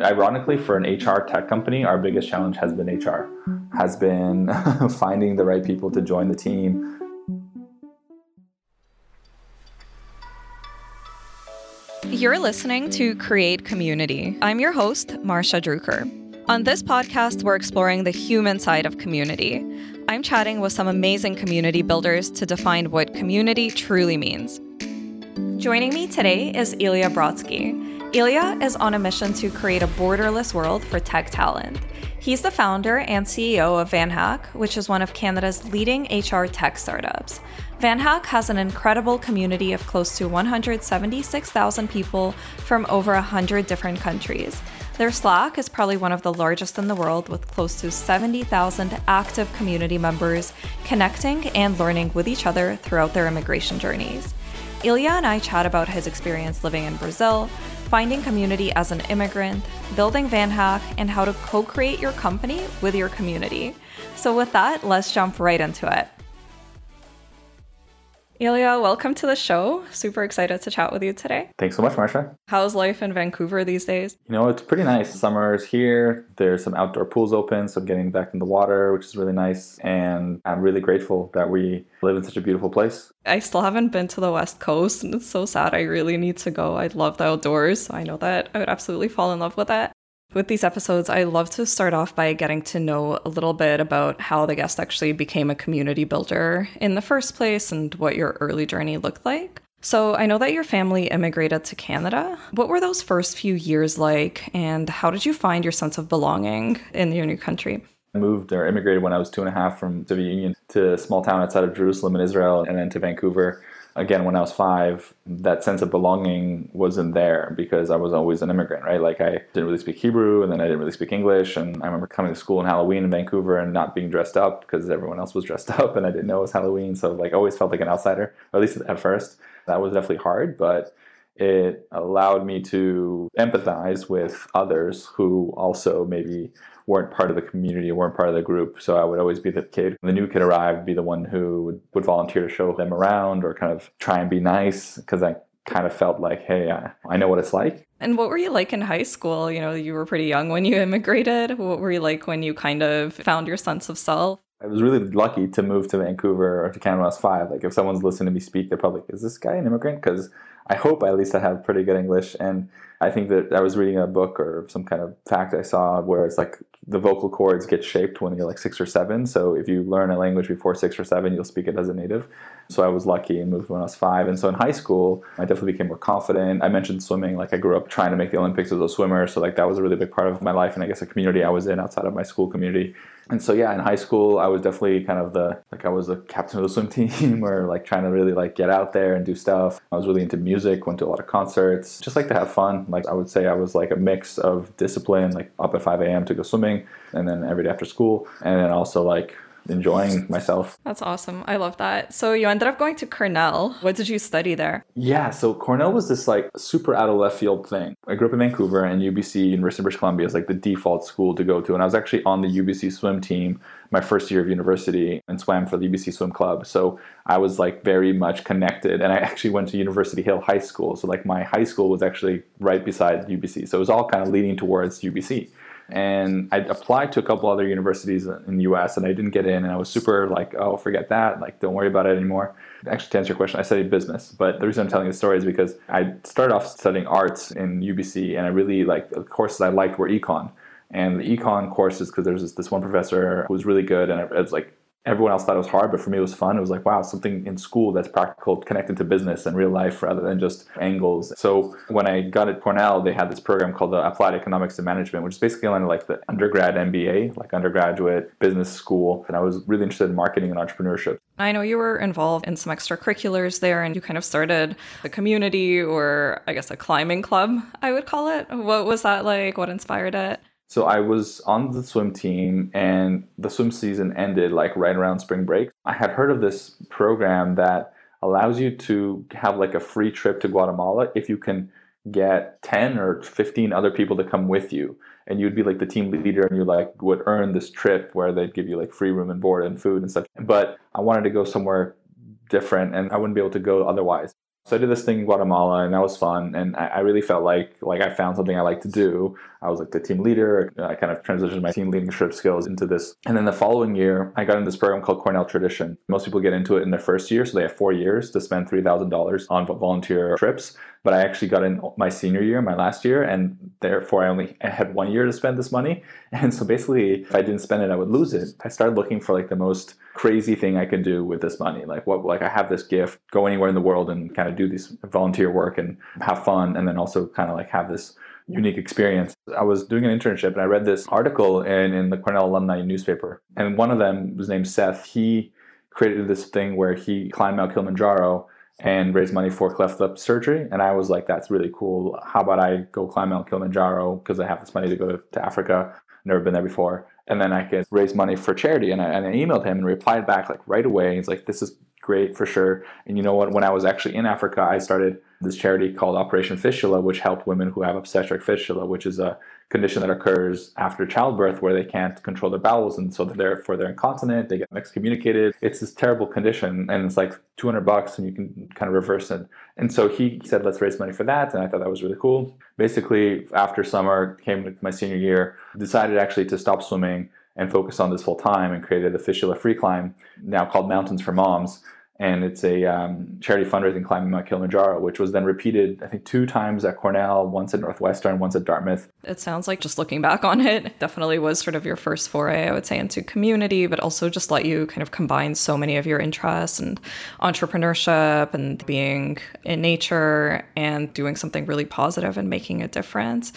Ironically, for an HR tech company, our biggest challenge has been HR, has been finding the right people to join the team. You're listening to Create Community. I'm your host, Marsha Drucker. On this podcast, we're exploring the human side of community. I'm chatting with some amazing community builders to define what community truly means. Joining me today is Ilya Brodsky. Ilya is on a mission to create a borderless world for tech talent. He's the founder and CEO of VanHack, which is one of Canada's leading HR tech startups. VanHack has an incredible community of close to 176,000 people from over 100 different countries. Their Slack is probably one of the largest in the world, with close to 70,000 active community members connecting and learning with each other throughout their immigration journeys. Ilya and I chat about his experience living in Brazil, finding community as an immigrant, building VanHack, and how to co create your company with your community. So, with that, let's jump right into it. Ilya, welcome to the show. Super excited to chat with you today. Thanks so much, Marsha. How's life in Vancouver these days? You know, it's pretty nice. Summer's here. There's some outdoor pools open, so I'm getting back in the water, which is really nice. And I'm really grateful that we live in such a beautiful place. I still haven't been to the West Coast, and it's so sad. I really need to go. I love the outdoors. So I know that I would absolutely fall in love with that. With these episodes, I love to start off by getting to know a little bit about how the guest actually became a community builder in the first place and what your early journey looked like. So, I know that your family immigrated to Canada. What were those first few years like, and how did you find your sense of belonging in your new country? I moved or immigrated when I was two and a half from Soviet Union to a small town outside of Jerusalem in Israel and then to Vancouver again when i was five that sense of belonging wasn't there because i was always an immigrant right? Like i didn't really speak hebrew and then i didn't really speak english and i remember coming to school on halloween in vancouver and not being dressed up because everyone else was dressed up and i didn't know it was halloween so like always felt like an outsider or at least at first. That was definitely hard but it allowed me to empathize with others who also maybe weren't part of the community, weren't part of the group. So I would always be the kid. When the new kid arrived, be the one who would, would volunteer to show them around or kind of try and be nice because I kind of felt like, hey, I, I know what it's like. And what were you like in high school? You know, you were pretty young when you immigrated. What were you like when you kind of found your sense of self? I was really lucky to move to Vancouver or to Canada when I was five. Like, if someone's listening to me speak, they're probably, is this guy an immigrant? Because I hope at least I have pretty good English. And I think that I was reading a book or some kind of fact I saw where it's like the vocal cords get shaped when you're like six or seven. So if you learn a language before six or seven, you'll speak it as a native. So I was lucky and moved when I was five. And so in high school, I definitely became more confident. I mentioned swimming. Like I grew up trying to make the Olympics as a swimmer. So like that was a really big part of my life and I guess a community I was in outside of my school community. And so yeah, in high school, I was definitely kind of the like I was the captain of the swim team, or like trying to really like get out there and do stuff. I was really into music, went to a lot of concerts, just like to have fun. Like I would say, I was like a mix of discipline, like up at 5 a.m. to go swimming, and then every day after school, and then also like enjoying myself. That's awesome. I love that. So you ended up going to Cornell. What did you study there? Yeah, so Cornell was this like super out of left field thing. I grew up in Vancouver and UBC, University of British Columbia is like the default school to go to. And I was actually on the UBC swim team my first year of university and swam for the UBC swim club. So I was like very much connected. And I actually went to University Hill High School. So like my high school was actually right beside UBC. So it was all kind of leading towards UBC and I applied to a couple other universities in the US and I didn't get in and I was super like oh forget that like don't worry about it anymore. Actually to answer your question I studied business but the reason I'm telling the story is because I started off studying arts in UBC and I really like the courses I liked were econ. And the econ courses because there was this, this one professor who was really good and it was like everyone else thought it was hard, but for me it was fun. It was like, wow, something in school that's practical, connected to business and real life rather than just angles. So when I got at Cornell, they had this program called the Applied Economics and Management, which is basically like the undergrad MBA, like undergraduate business school. And I was really interested in marketing and entrepreneurship. I know you were involved in some extracurriculars there and you kind of started a community or I guess a climbing club, I would call it. What was that like? What inspired it? So I was on the swim team and the swim season ended like right around spring break. I had heard of this program that allows you to have like a free trip to Guatemala if you can get 10 or 15 other people to come with you. And you'd be like the team leader and you like would earn this trip where they'd give you like free room and board and food and stuff. But i wanted to go somewhere different and i wouldn't be able to go otherwise So I did this thing in Guatemala, and that was fun. And I, I, really felt like like I found something I like to do. I was like the team leader. I kind of transitioned my team leadership skills into this. And then the following year, I got in this program called Cornell Tradition. Most people get into it in their first year, so they have four years to spend three thousand dollars on volunteer trips. But I actually got in my senior year, my last year, and therefore I only had one year to spend this money. And so basically, if I didn't spend it, I would lose it. I started looking for like the most crazy thing I could do with this money. Like what like I have this gift, go anywhere in the world and kind of do this volunteer work and have fun and then also kind of like have this unique experience. I was doing an internship and I read this article in, in the Cornell alumni newspaper. And one of them was named Seth. He created this thing where he climbed Mount Kilimanjaro and raise money for cleft lip surgery. And I was like, that's really cool. How about I go climb Mount Kilimanjaro because I have this money to go to, to Africa. Never been there before. And then I could raise money for charity. And I, and I emailed him and replied back like right away. He's like, this is great for sure. And you know what? When I was actually in Africa, I started this charity called Operation Fistula, which helped women who have obstetric fistula, which is a condition that occurs after childbirth where they can't control their bowels. And so therefore they're incontinent they get excommunicated. It's this terrible condition and it's like 200 bucks and you can kind of reverse it. And so he said let's raise money for that and i thought that was really cool. Basically after summer came my senior year decided actually to stop swimming and focus on this full time and created the fistula free climb now called mountains for moms and it's a um, charity fundraising climbing Mount Kilimanjaro, which was then repeated, I think, two times at Cornell, once at Northwestern, once at Dartmouth. It sounds like just looking back on it, definitely was sort of your first foray, I would say, into community, but also just let you kind of combine so many of your interests and entrepreneurship and being in nature and doing something really positive and making a difference.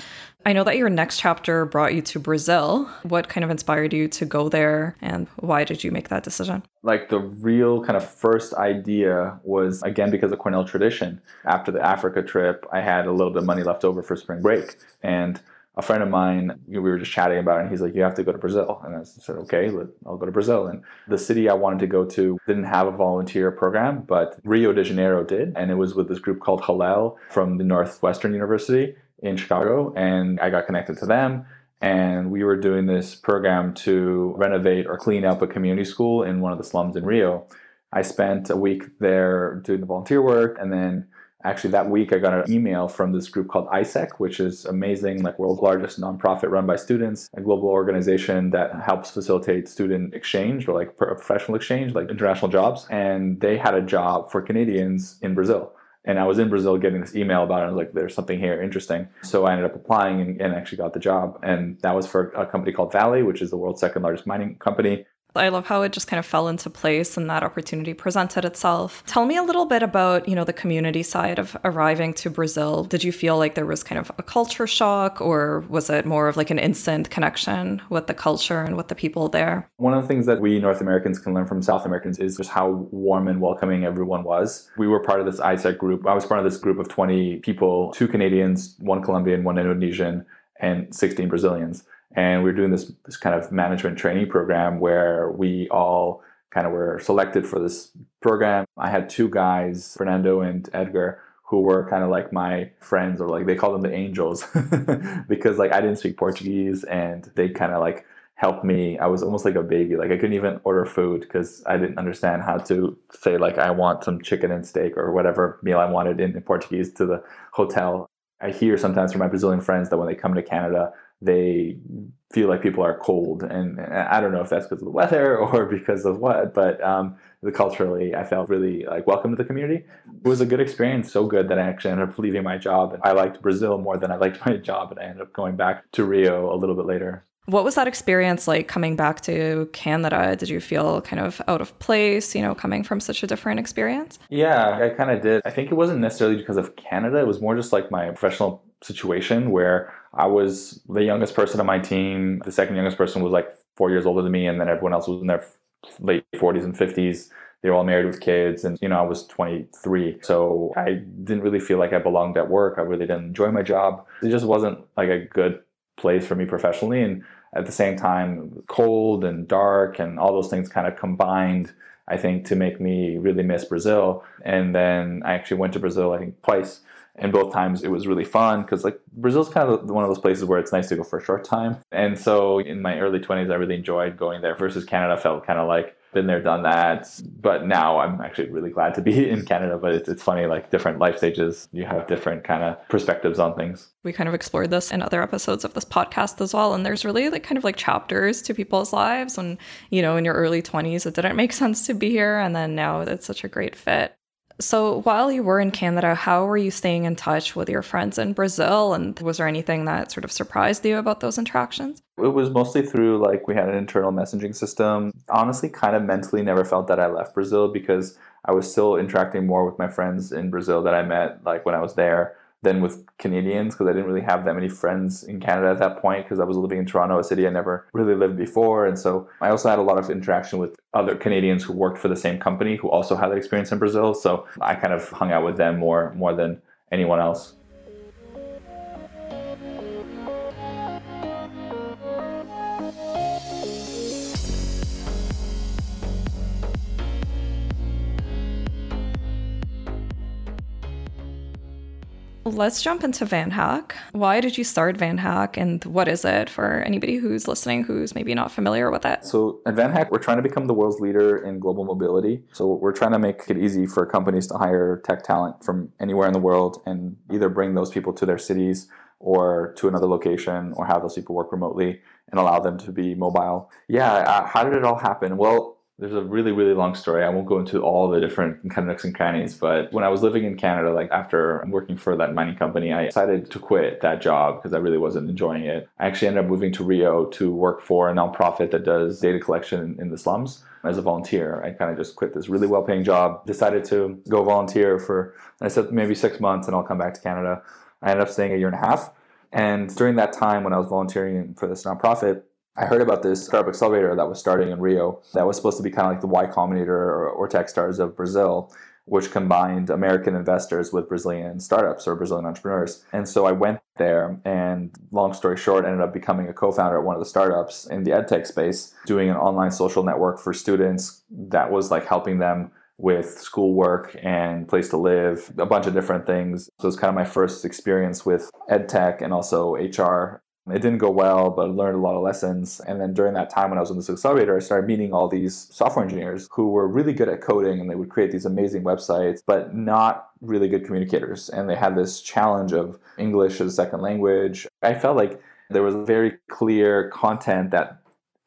I know that your next chapter brought you to Brazil. What kind of inspired you to go there and why did you make that decision? Like the real kind of first idea was again because of Cornell tradition. After the Africa trip, I had a little bit of money left over for spring break. And a friend of mine, we were just chatting about it, and he's like, You have to go to Brazil. And I said, Okay, I'll go to Brazil. And the city I wanted to go to didn't have a volunteer program, but Rio de Janeiro did. And it was with this group called Hillel from the Northwestern University in Chicago, and I got connected to them. And we were doing this program to renovate or clean up a community school in one of the slums in Rio. I spent a week there doing the volunteer work, and then actually that week I got an email from this group called AIESEC, which is amazing, like world's largest nonprofit run by students, a global organization that helps facilitate student exchange or like professional exchange, like international jobs. And they had a job for Canadians in Brazil. And I was in Brazil getting this email about it. I was like, there's something here interesting. So I ended up applying and, and actually got the job. And that was for a company called Vale, which is the world's second largest mining company. I love how it just kind of fell into place and that opportunity presented itself. Tell me a little bit about, you know, the community side of arriving to Brazil. Did you feel like there was kind of a culture shock or was it more of like an instant connection with the culture and with the people there? One of the things that we North Americans can learn from South Americans is just how warm and welcoming everyone was. We were part of this AIESEC group. I was part of this group of 20 people, two Canadians, one Colombian, one Indonesian, and 16 Brazilians and we are doing this this kind of management training program where we all kind of were selected for this program. I had two guys, Fernando and Edgar, who were kind of like my friends, or like they call them the angels, because like I didn't speak Portuguese, and they kind of like helped me. I was almost like a baby. Like I couldn't even order food because I didn't understand how to say like I want some chicken and steak or whatever meal I wanted in, in Portuguese to the hotel. I hear sometimes from my Brazilian friends that when they come to Canada, they feel like people are cold. And, I don't know if that's because of the weather or because of what, but um, the culturally, I felt really like welcome to the community. It was a good experience, so good that I actually ended up leaving my job. And I liked Brazil more than I liked my job, and I ended up going back to Rio a little bit later. What was that experience like coming back to Canada? Did you feel kind of out of place, you know, coming from such a different experience? Yeah, I kind of did. I think it wasn't necessarily because of Canada. It was more just like my professional situation where I was the youngest person on my team. The second youngest person was like four years older than me, and then everyone else was in their late 40s and 50s. They were all married with kids, and you know, I was 23. So I didn't really feel like I belonged at work. I really didn't enjoy my job. It just wasn't like a good place for me professionally. And at the same time, cold and dark and all those things kind of combined, I think, to make me really miss Brazil. And then I actually went to Brazil, I think, twice and both times it was really fun because like brazil's kind of one of those places where it's nice to go for a short time and so in my early 20s i really enjoyed going there versus canada felt kind of like been there, done that. But now I'm actually really glad to be in Canada. But it's, it's funny, like different life stages, you have different kind of perspectives on things. We kind of explored this in other episodes of this podcast as well. And there's really like kind of like chapters to people's lives. When, you know, in your early 20s, it didn't make sense to be here. And then now it's such a great fit. So, while you were in Canada, how were you staying in touch with your friends in Brazil? And was there anything that sort of surprised you about those interactions? It was mostly through like we had an internal messaging system. Honestly, kind of mentally never felt that I left Brazil because I was still interacting more with my friends in Brazil that I met like when I was there than with Canadians because I didn't really have that many friends in Canada at that point because I was living in Toronto, a city I never really lived before. And so I also had a lot of interaction with other Canadians who worked for the same company who also had that experience in Brazil. So I kind of hung out with them more more than anyone else. Let's jump into Van VanHack. Why did you start Van VanHack and what is it for anybody who's listening who's maybe not familiar with it? So at Van VanHack, we're trying to become the world's leader in global mobility. So we're trying to make it easy for companies to hire tech talent from anywhere in the world and either bring those people to their cities or to another location or have those people work remotely and allow them to be mobile. Yeah, uh, how did it all happen? Well, there's a really really long story. I won't go into all the different kind of nooks and crannies but when i was living in canada like after working for that mining company i decided to quit that job because i really wasn't enjoying it. I actually ended up moving to rio to work for a nonprofit that does data collection in the slums. As a volunteer i kind of just quit this really well paying job decided to go volunteer for i said maybe six months and i'll come back to canada. I ended up staying a year and a half. And during that time when i was volunteering for this nonprofit I heard about this startup accelerator that was starting in Rio that was supposed to be kind of like the Y Combinator or, or Techstars of Brazil, which combined American investors with Brazilian startups or Brazilian entrepreneurs. And so I went there and long story short, ended up becoming a co-founder at one of the startups in the edtech space, doing an online social network for students that was like helping them with schoolwork and place to live, a bunch of different things. So it was kind of my first experience with edtech and also HR it didn't go well, but I learned a lot of lessons. And then during that time when I was in this accelerator, I started meeting all these software engineers who were really good at coding and they would create these amazing websites, but not really good communicators. And they had this challenge of English as a second language. I felt like there was very clear content that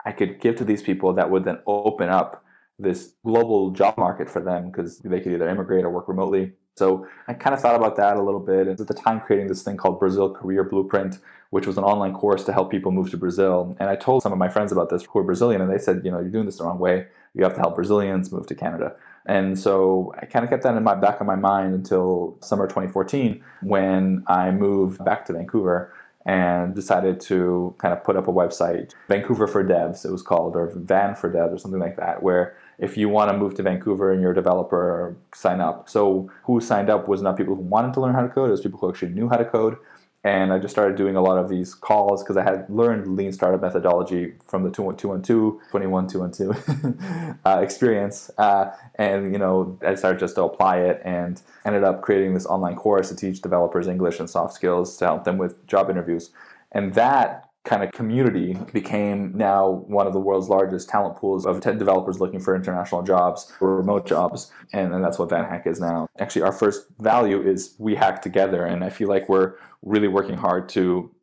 I could give to these people that would then open up this global job market for them because they could either immigrate or work remotely. So I kind of thought about that a little bit. And at the time, creating this thing called Brazil Career Blueprint, which was an online course to help people move to Brazil. And I told some of my friends about this who are Brazilian, and they said, you know, you're doing this the wrong way. You have to help Brazilians move to Canada. And so I kind of kept that in my back of my mind until summer 2014 when I moved back to Vancouver and decided to kind of put up a website, Vancouver for Devs, it was called, or Van for Devs, or something like that, where if you want to move to Vancouver and you're a developer, sign up. So who signed up was not people who wanted to learn how to code, it was people who actually knew how to code. And I just started doing a lot of these calls because I had learned lean startup methodology from the 21212, 21212 uh, experience. Uh, and, you know, I started just to apply it and ended up creating this online course to teach developers English and soft skills to help them with job interviews. And that kind of community became now one of the world's largest talent pools of 10 developers looking for international jobs or remote jobs. And, and that's what VanHack is now. Actually, our first value is we hack together. And I feel like we're really working hard to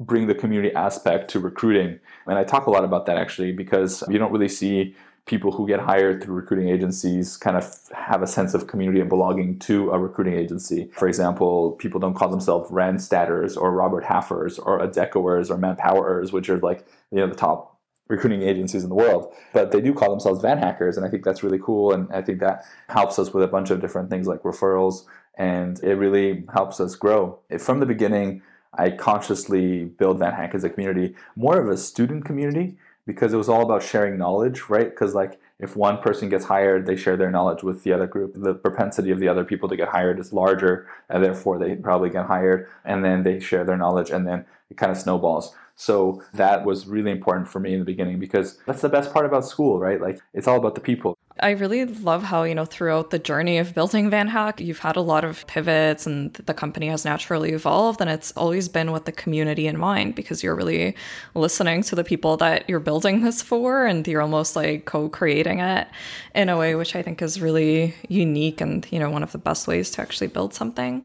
bring the community aspect to recruiting. And I talk a lot about that actually because you don't really see people who get hired through recruiting agencies kind of have a sense of community and belonging to a recruiting agency. For example, people don't call themselves Randstatters or Robert Haffers or Adecoers or Manpowerers, which are like you know the top recruiting agencies in the world, but they do call themselves van hackers, and I think that's really cool. And I think that helps us with a bunch of different things like referrals, and it really helps us grow. From the beginning, I consciously build VanHack as a community, more of a student community because it was all about sharing knowledge, right? Because like if one person gets hired, they share their knowledge with the other group. The propensity of the other people to get hired is larger, and therefore they probably get hired, and then they share their knowledge, and then it kind of snowballs. So that was really important for me in the beginning because that's the best part about school, right? Like it's all about the people. I really love how, you know, throughout the journey of building VanHack, you've had a lot of pivots and the company has naturally evolved. And it's always been with the community in mind because you're really listening to the people that you're building this for and you're almost like co creating it in a way which I think is really unique and, you know, one of the best ways to actually build something.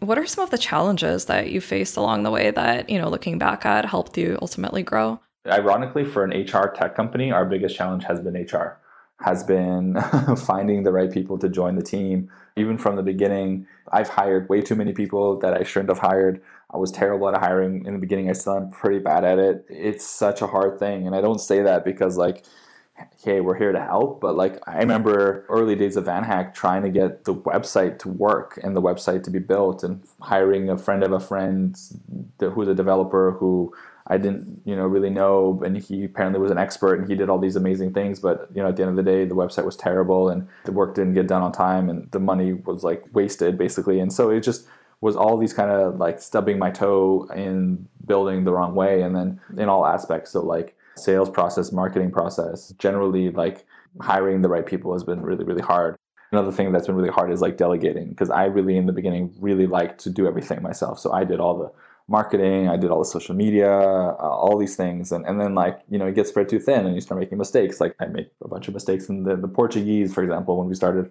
What are some of the challenges that you faced along the way that, you know, looking back at helped you ultimately grow? Ironically, for an HR tech company, our biggest challenge has been HR has been finding the right people to join the team. Even from the beginning, I've hired way too many people that I shouldn't have hired. I was terrible at hiring in the beginning. I still am pretty bad at it. It's such a hard thing. And I don't say that because, like, hey, we're here to help. But, like, I remember early days of VanHack trying to get the website to work and the website to be built and hiring a friend of a friend who's a developer who I didn't, you know, really know. And he apparently was an expert and he did all these amazing things. But, you know, at the end of the day, the website was terrible and the work didn't get done on time and the money was like wasted basically. And so it just was all these kind of like stubbing my toe in building the wrong way. And then in all aspects. So like sales process, marketing process, generally like hiring the right people has been really, really hard. Another thing that's been really hard is like delegating because I really in the beginning really liked to do everything myself. So I did all the marketing i did all the social media uh, all these things and, and then like you know it gets spread too thin and you start making mistakes like i made a bunch of mistakes in the, the portuguese for example when we started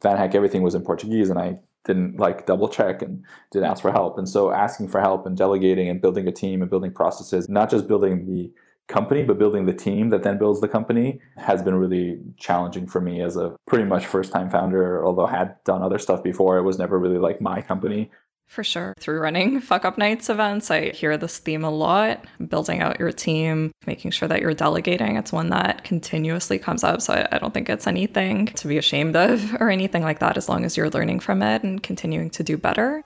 vanhack everything was in portuguese and i didn't like double check and didn't ask for help and so asking for help and delegating and building a team and building processes not just building the company but building the team that then builds the company has been really challenging for me as a pretty much first time founder although i had done other stuff before it was never really like my company for sure. Through running fuck up nights events, I hear this theme a lot. Building out your team, making sure that you're delegating. It's one that continuously comes up. So I, I don't think it's anything to be ashamed of or anything like that, as long as you're learning from it and continuing to do better.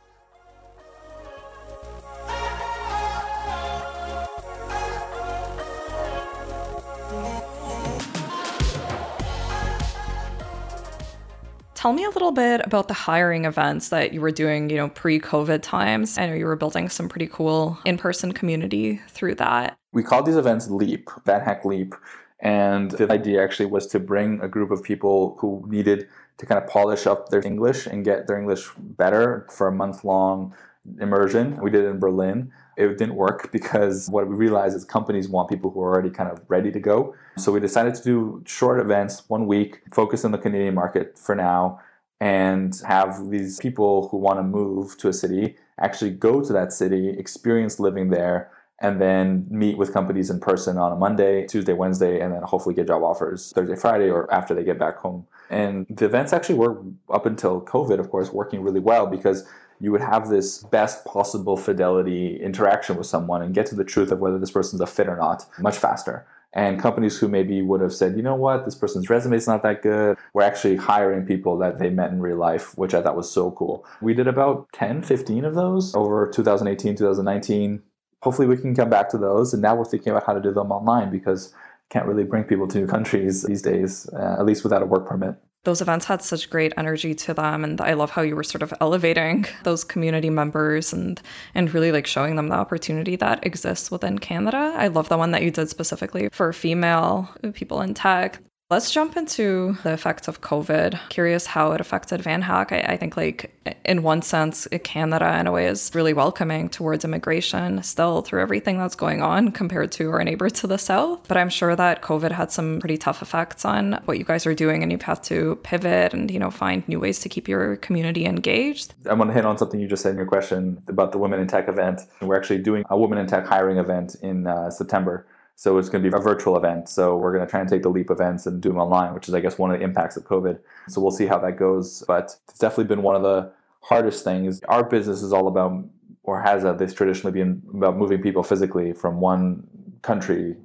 Tell me a little bit about the hiring events that you were doing, you know, pre-COVID times. I know you were building some pretty cool in-person community through that. We called these events Leap, VanHack Leap. And the idea actually was to bring a group of people who needed to kind of polish up their English and get their English better for a month long immersion. We did it in Berlin. It didn't work because what we realized is companies want people who are already kind of ready to go. So we decided to do short events, one week, focus on the Canadian market for now, and have these people who want to move to a city actually go to that city, experience living there, and then meet with companies in person on a Monday, Tuesday, Wednesday, and then hopefully get job offers Thursday, Friday, or after they get back home. And the events actually were up until COVID, of course, working really well because you would have this best possible fidelity interaction with someone and get to the truth of whether this person's a fit or not much faster. And companies who maybe would have said, you know what, this person's resume is not that good, were actually hiring people that they met in real life, which I thought was so cool. We did about 10, 15 of those over 2018, 2019. Hopefully, we can come back to those. And now we're thinking about how to do them online because can't really bring people to new countries these days, uh, at least without a work permit those events had such great energy to them and i love how you were sort of elevating those community members and and really like showing them the opportunity that exists within canada. I love the one that you did specifically for female people in tech Let's jump into the effects of COVID. Curious how it affected VanHack. I, I think, like, in one sense, Canada, in a way, is really welcoming towards immigration still through everything that's going on compared to our neighbor to the south. But I'm sure that COVID had some pretty tough effects on what you guys are doing, and you've had to pivot and, you know, find new ways to keep your community engaged. I want to hit on something you just said in your question about the Women in Tech event. We're actually doing a Women in Tech hiring event in uh, September so it's going to be a virtual event. So we're going to try and take the leap events and do them online, which is, I guess, one of the impacts of COVID. So we'll see how that goes. But it's definitely been one of the hardest things. Our business is all about, or has at least traditionally been about moving people physically from one country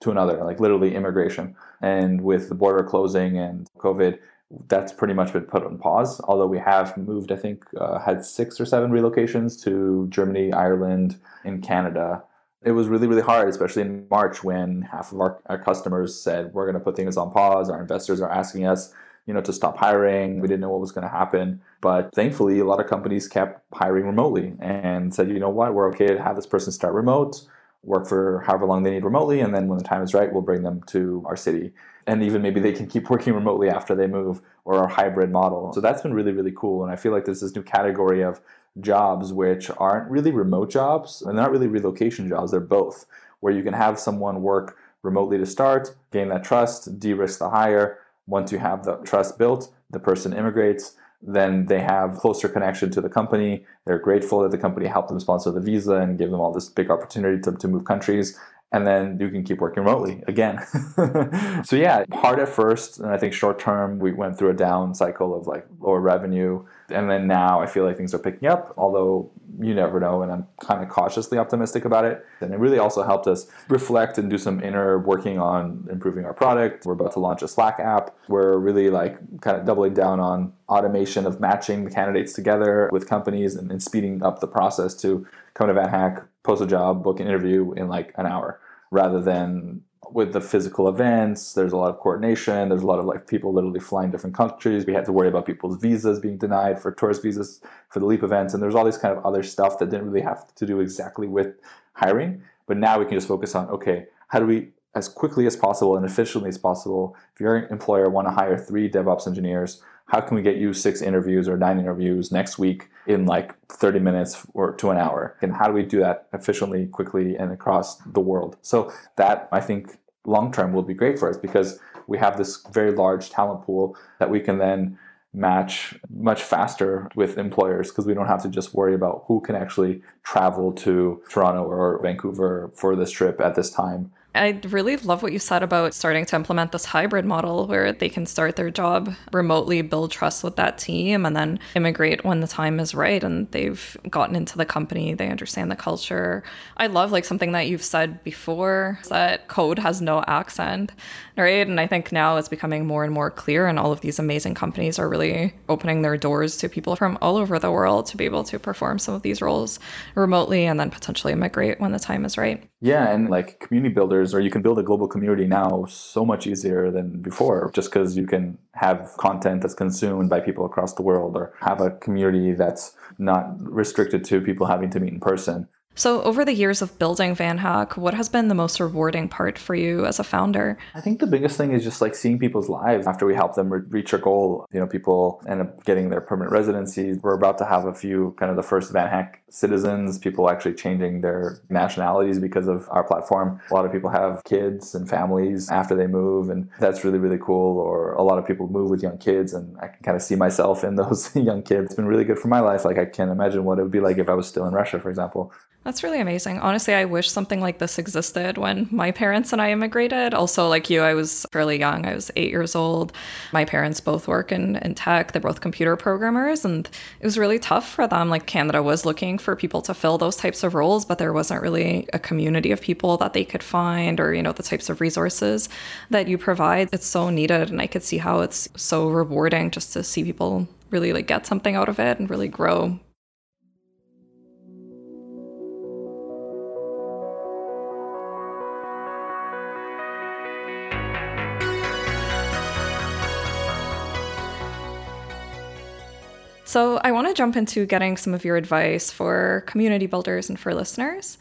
to another, like literally immigration. And with the border closing and COVID, that's pretty much been put on pause. Although we have moved, I think, uh, had six or seven relocations to Germany, Ireland, and Canada it was really really hard especially in march when half of our, our customers said we're going to put things on pause. Our investors are asking us you know to stop hiring. We didn't know what was going to happen. But thankfully a lot of companies kept hiring remotely and said you know what? We're okay to have this person start remote work for however long they need remotely, and then when the time is right, we'll bring them to our city. And even maybe they can keep working remotely after they move or our hybrid model. So that's been really, really cool. And I feel like there's this new category of jobs which aren't really remote jobs and they're not really relocation jobs, they're both, where you can have someone work remotely to start, gain that trust, de risk the hire. Once you have the trust built, the person immigrates, then they have closer connection to the company. They're grateful that the company helped them sponsor the visa and give them all this big opportunity to, to move countries. And then you can keep working remotely again. so yeah, hard at first, and I think short term we went through a down cycle of like lower revenue, and then now I feel like things are picking up. Although you never know, and I'm kind of cautiously optimistic about it. And it really also helped us reflect and do some inner working on improving our product. We're about to launch a Slack app. We're really like kind of doubling down on automation of matching the candidates together with companies and, and speeding up the process to come to VanHack, post a job, book an interview in like an hour rather than with the physical events, there's a lot of coordination. There's a lot of like people literally flying different countries. We had to worry about people's visas being denied for tourist visas for the Leap events, and there's all these kind of other stuff that didn't really have to do exactly with hiring. But now we can just focus on okay, how do we as quickly as possible and efficiently as possible? If your employer want to hire three DevOps engineers, how can we get you six interviews or nine interviews next week in like 30 minutes or to an hour? And how do we do that efficiently, quickly, and across the world? So that I think long term will be great for us because we have this very large talent pool that we can then match much faster with employers because we don't have to just worry about who can actually travel to Toronto or Vancouver for this trip at this time I really love what you said about starting to implement this hybrid model where they can start their job remotely, build trust with that team, and then immigrate when the time is right and they've gotten into the company, they understand the culture. I love like something that you've said before that code has no accent, right? And I think now it's becoming more and more clear, and all of these amazing companies are really opening their doors to people from all over the world to be able to perform some of these roles remotely and then potentially immigrate when the time is right. Yeah, and like community builders or you can build a global community now so much easier than before just because you can have content that's consumed by people across the world or have a community that's not restricted to people having to meet in person so, over the years of building VanHack, what has been the most rewarding part for you as a founder? I think the biggest thing is just like seeing people's lives after we help them re- reach a goal. You know, people end up getting their permanent residency. We're about to have a few kind of the first VanHack citizens, people actually changing their nationalities because of our platform. A lot of people have kids and families after they move, and that's really, really cool. Or a lot of people move with young kids, and I can kind of see myself in those young kids. It's been really good for my life. Like, I can't imagine what it would be like if I was still in Russia, for example. That's really amazing. Honestly, I wish something like this existed when my parents and I immigrated. Also, like you, I was fairly young. I was eight years old. My parents both work in, in tech, they're both computer programmers, and it was really tough for them. Like, Canada was looking for people to fill those types of roles, but there wasn't really a community of people that they could find or, you know, the types of resources that you provide. It's so needed. And I could see how it's so rewarding just to see people really like get something out of it and really grow So, I want to jump into getting some of your advice for community builders and for listeners.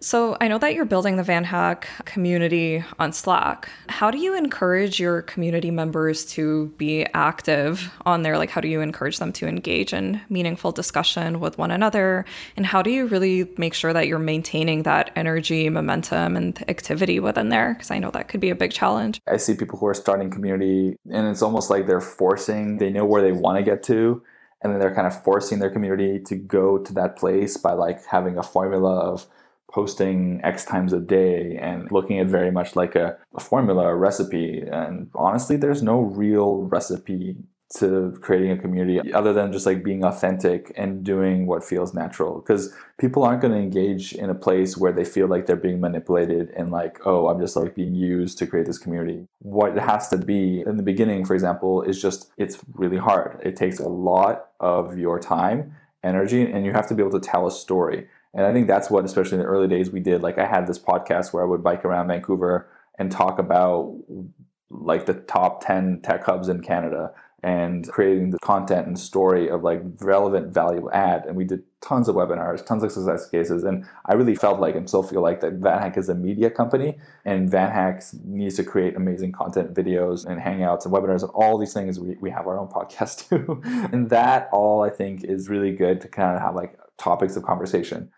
So, I know that you're building the Van VanHack community on Slack. How do you encourage your community members to be active on there? Like, how do you encourage them to engage in meaningful discussion with one another? And how do you really make sure that you're maintaining that energy, momentum, and activity within there? Because I know that could be a big challenge. I see people who are starting community, and it's almost like they're forcing, they know where they want to get to and then they're kind of forcing their community to go to that place by like having a formula of posting X times a day and looking at very much like a, a formula, a recipe. And honestly, there's no real recipe to creating a community other than just like being authentic and doing what feels natural. Because people aren't going to engage in a place where they feel like they're being manipulated and like oh i'm just like being used to create this community. What it has to be in the beginning for example is just it's really hard. It takes a lot of your time energy and you have to be able to tell a story. And i think that's what especially in the early days we did. Like i had this podcast where i would bike around vancouver and talk about like the top 10 tech hubs in canada and creating the content and story of like relevant value add. And we did tons of webinars, tons of success cases. And I really felt like and still feel like that VanHack is a media company and VanHack needs to create amazing content, videos and hangouts and webinars and all these things. We, we have our own podcast too. and that all I think is really good to kind of have like topics of conversation.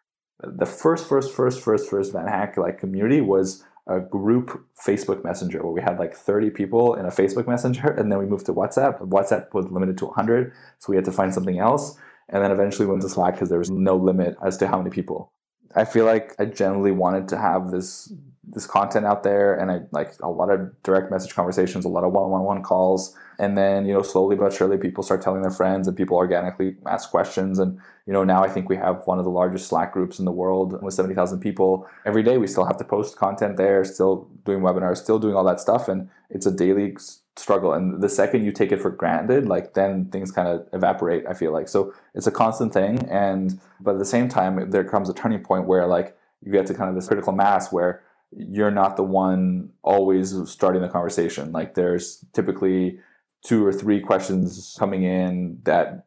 The first, first, first, first, first VanHack like community was a group Facebook Messenger where we had like 30 people in a Facebook Messenger, and then we moved to WhatsApp. WhatsApp was limited to 100, so we had to find something else. And then eventually went to Slack because there was no limit as to how many people. I feel like I generally wanted to have this this content out there and I like a lot of direct message conversations, a lot of one-on-one calls. And then, you know, slowly but surely people start telling their friends and people organically ask questions. And, you know, now I think we have one of the largest Slack groups in the world with 70,000 people. Every day we still have to post content there, still doing webinars, still doing all that stuff. And it's a daily struggle. And the second you take it for granted, like then things kind of evaporate, I feel like. So it's a constant thing. And, but at the same time, there comes a turning point where like you get to kind of this critical mass where you're not the one always starting the conversation. Like there's typically two or three questions coming in that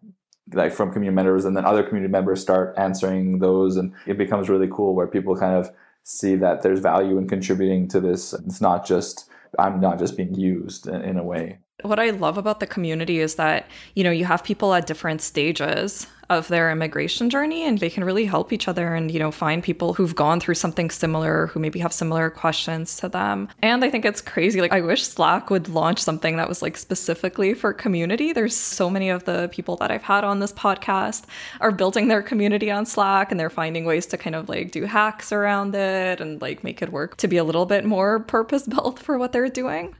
like from community members and then other community members start answering those and it becomes really cool where people kind of see that there's value in contributing to this. It's not just I'm not just being used in, a way. What I love about the community is that, you know, you have people at different stages of their immigration journey and they can really help each other and, you know, find people who've gone through something similar, who maybe have similar questions to them. And I think it's crazy. Like, I wish Slack would launch something that was like specifically for community. There's so many of the people that I've had on this podcast are building their community on Slack and they're finding ways to kind of like do hacks around it and like make it work to be a little bit more purpose built for what they're doing.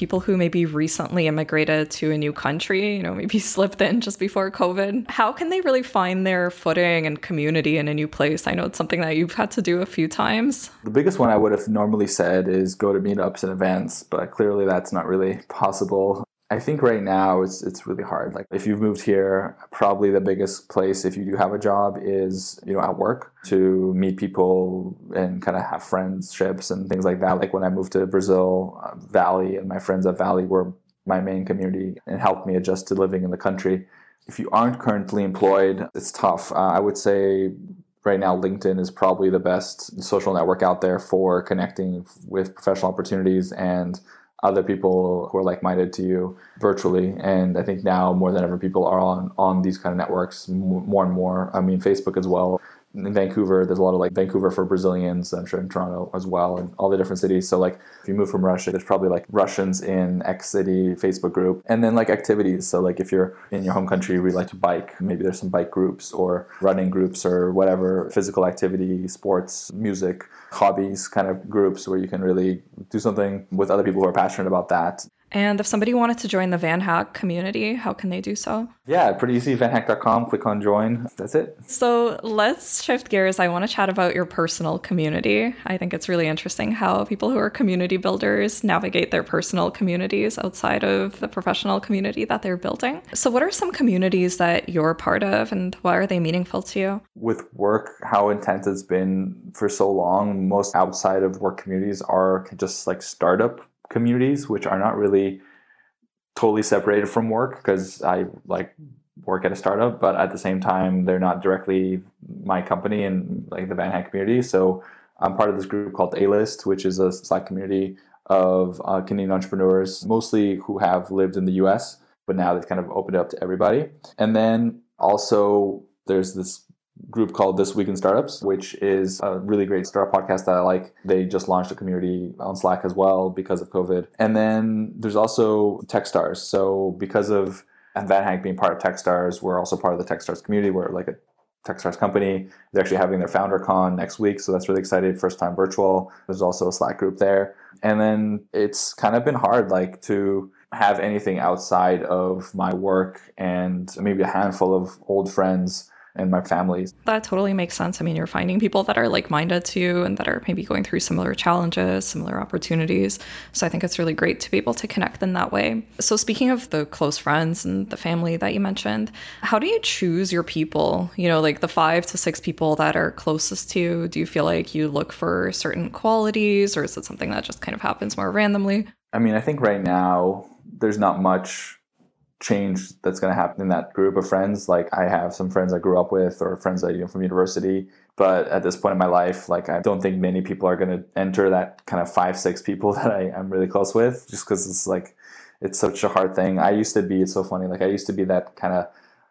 People who maybe recently immigrated to a new country, you know, maybe slipped in just before COVID, how can they really find their footing and community in a new place? I know it's something that you've had to do a few times. The biggest one I would have normally said is go to meetups and events, but clearly that's not really possible. I think right now it's it's really hard. Like if you've moved here, probably the biggest place if you do have a job is you know at work to meet people and kind of have friendships and things like that. Like when I moved to Brazil, uh, Vale and my friends at Vale were my main community and helped me adjust to living in the country. If you aren't currently employed, it's tough. Uh, I would say right now LinkedIn is probably the best social network out there for connecting with professional opportunities and other people who are like-minded to you virtually. And i think now more than ever people are on on these kind of networks more and more. I mean facebook as well in Vancouver, there's a lot of like Vancouver for Brazilians, I'm sure in Toronto as well, and all the different cities. So like if you move from Russia, there's probably like Russians in X city Facebook group. And then like activities. So like if you're in your home country, you really like to bike, maybe there's some bike groups or running groups or whatever, physical activity, sports, music, hobbies kind of groups where you can really do something with other people who are passionate about that. And if somebody wanted to join the Van VanHack community, how can they do so? Yeah, pretty easy. VanHack.com, click on join. That's it. So let's shift gears. I want to chat about your personal community. I think it's really interesting how people who are community builders navigate their personal communities outside of the professional community that they're building. So, what are some communities that you're part of and why are they meaningful to you? With work, how intense it's been for so long, most outside of work communities are just like startup communities, which are not really totally separated from work because I like work at a startup, but at the same time, they're not directly my company and like the VanHack community. So I'm part of this group called A List, which is a Slack community of uh, Canadian entrepreneurs, mostly who have lived in the US, but now they've kind of opened it up to everybody. And then also there's this group called This Week in Startups, which is a really great startup podcast that I like. They just launched a community on Slack as well because of COVID. And then there's also Techstars. So because of and VanHack being part of Techstars, we're also part of the Techstars community. We're like a Techstars company. They're actually having their founder con next week, so that's really exciting. First time virtual. There's also a Slack group there. And then it's kind of been hard like to have anything outside of my work and maybe a handful of old friends and my families. That totally makes sense. I mean, you're finding people that are like minded to you and that are maybe going through similar challenges, similar opportunities. So I think it's really great to be able to connect in that way. So, speaking of the close friends and the family that you mentioned, how do you choose your people? You know, like the five to six people that are closest to you, do you feel like you look for certain qualities or is it something that just kind of happens more randomly? I mean, I think right now there's not much change that's going to happen in that group of friends. Like I have some friends I grew up with or friends that know from university, but at this point in my life, like I don't think many people are going to enter that kind of five six people that I, am really close with, just because it's like it's such a hard thing. I used to be. It's so funny. Like I used to be that kind of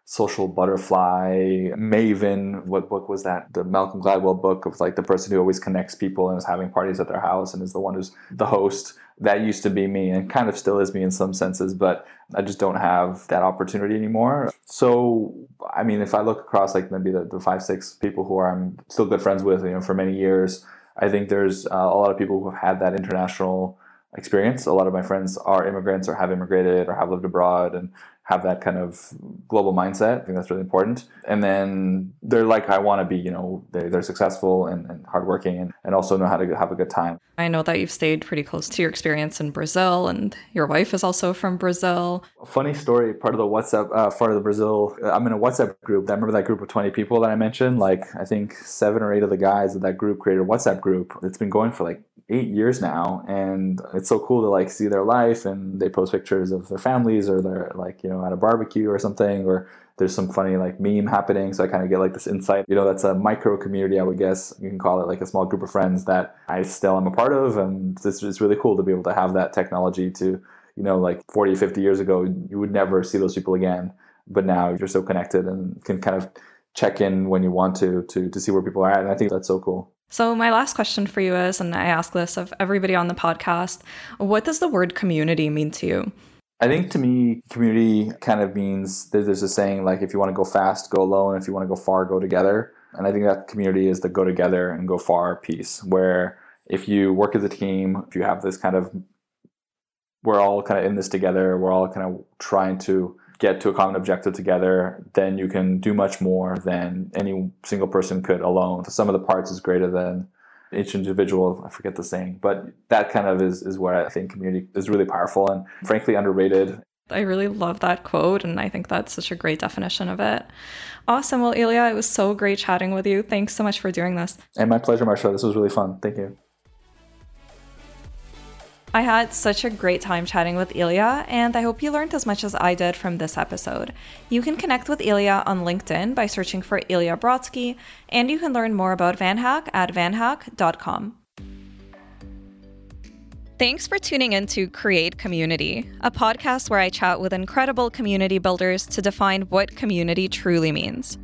social butterfly maven what book was that? The malcolm gladwell book of like the person who always connects people and is having parties at their house and is the one who's the host. That used to be me and kind of still is me in some senses but i just don't have that opportunity anymore. So i mean if i look across like maybe the, the five six people who i'm still good friends with you know for many years i think there's uh, a lot of people who have had that international experience. A lot of my friends are immigrants or have immigrated or have lived abroad and have that kind of global mindset. I think that's really important. And then they're like, I want to be, you know, they, they're successful and, and hardworking and, and also know how to have a good time. I know that you've stayed pretty close to your experience in Brazil and your wife is also from Brazil. Funny story, part of the WhatsApp, uh, part of the Brazil, I'm in a WhatsApp group. I remember that group of 20 people that I mentioned. Like, I think seven or eight of the guys of that group created a WhatsApp group. It's been going for like eight years now and it's so cool to like see their life and they post pictures of their families or they're like you know at a barbecue or something or there's some funny like meme happening so i kind of get like this insight. You know that's a micro community i would guess. You can call it like a small group of friends that i still am a part of and it's, it's really cool to be able to have that technology to you know like 40 50 years ago you would never see those people again. But now you're so connected and can kind of check in when you want to to to see where people are at and i think that's so cool. So, my last question for you is, and I ask this of everybody on the podcast what does the word community mean to you? I think to me, community kind of means there's a saying like, if you want to go fast, go alone. If you want to go far, go together. And I think that community is the go together and go far piece, where if you work as a team, if you have this kind of, we're all kind of in this together, we're all kind of trying to get to a common objective together, then you can do much more than any single person could alone. The sum of the parts is greater than each individual. I forget the saying, but that kind of is, is where I think community is really powerful and frankly underrated. I really love that quote, and I think that's such a great definition of it. Awesome. Well, Ilya, it was so great chatting with you. Thanks so much for doing this. And my pleasure, Marsha. This was really fun. Thank you. I had such a great time chatting with Ilya, and I hope you learned as much as I did from this episode. You can connect with Ilya on LinkedIn by searching for Ilya Brotzky, and you can learn more about VanHack at vanhack.com. Thanks for tuning in to Create Community, a podcast where I chat with incredible community builders to define what community truly means.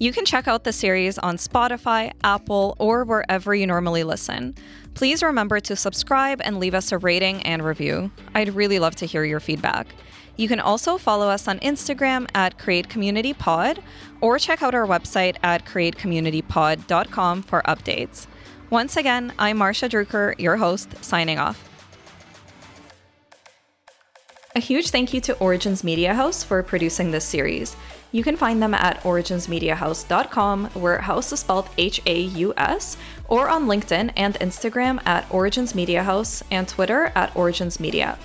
You can check out the series on Spotify, Apple, or wherever you normally listen. Please remember to subscribe and leave us a rating and review. I'd really love to hear your feedback. You can also follow us on Instagram at Create Community Pod or check out our website at createcommunitypod.com for updates. Once again, I'm Marsha Drucker, your host, signing off. A huge thank you to Origins Media Haus for producing this series. You can find them at originsmediahaus.com, where house is spelled H A U S, or on LinkedIn and Instagram at Origins Media Haus and Twitter at Origins Media.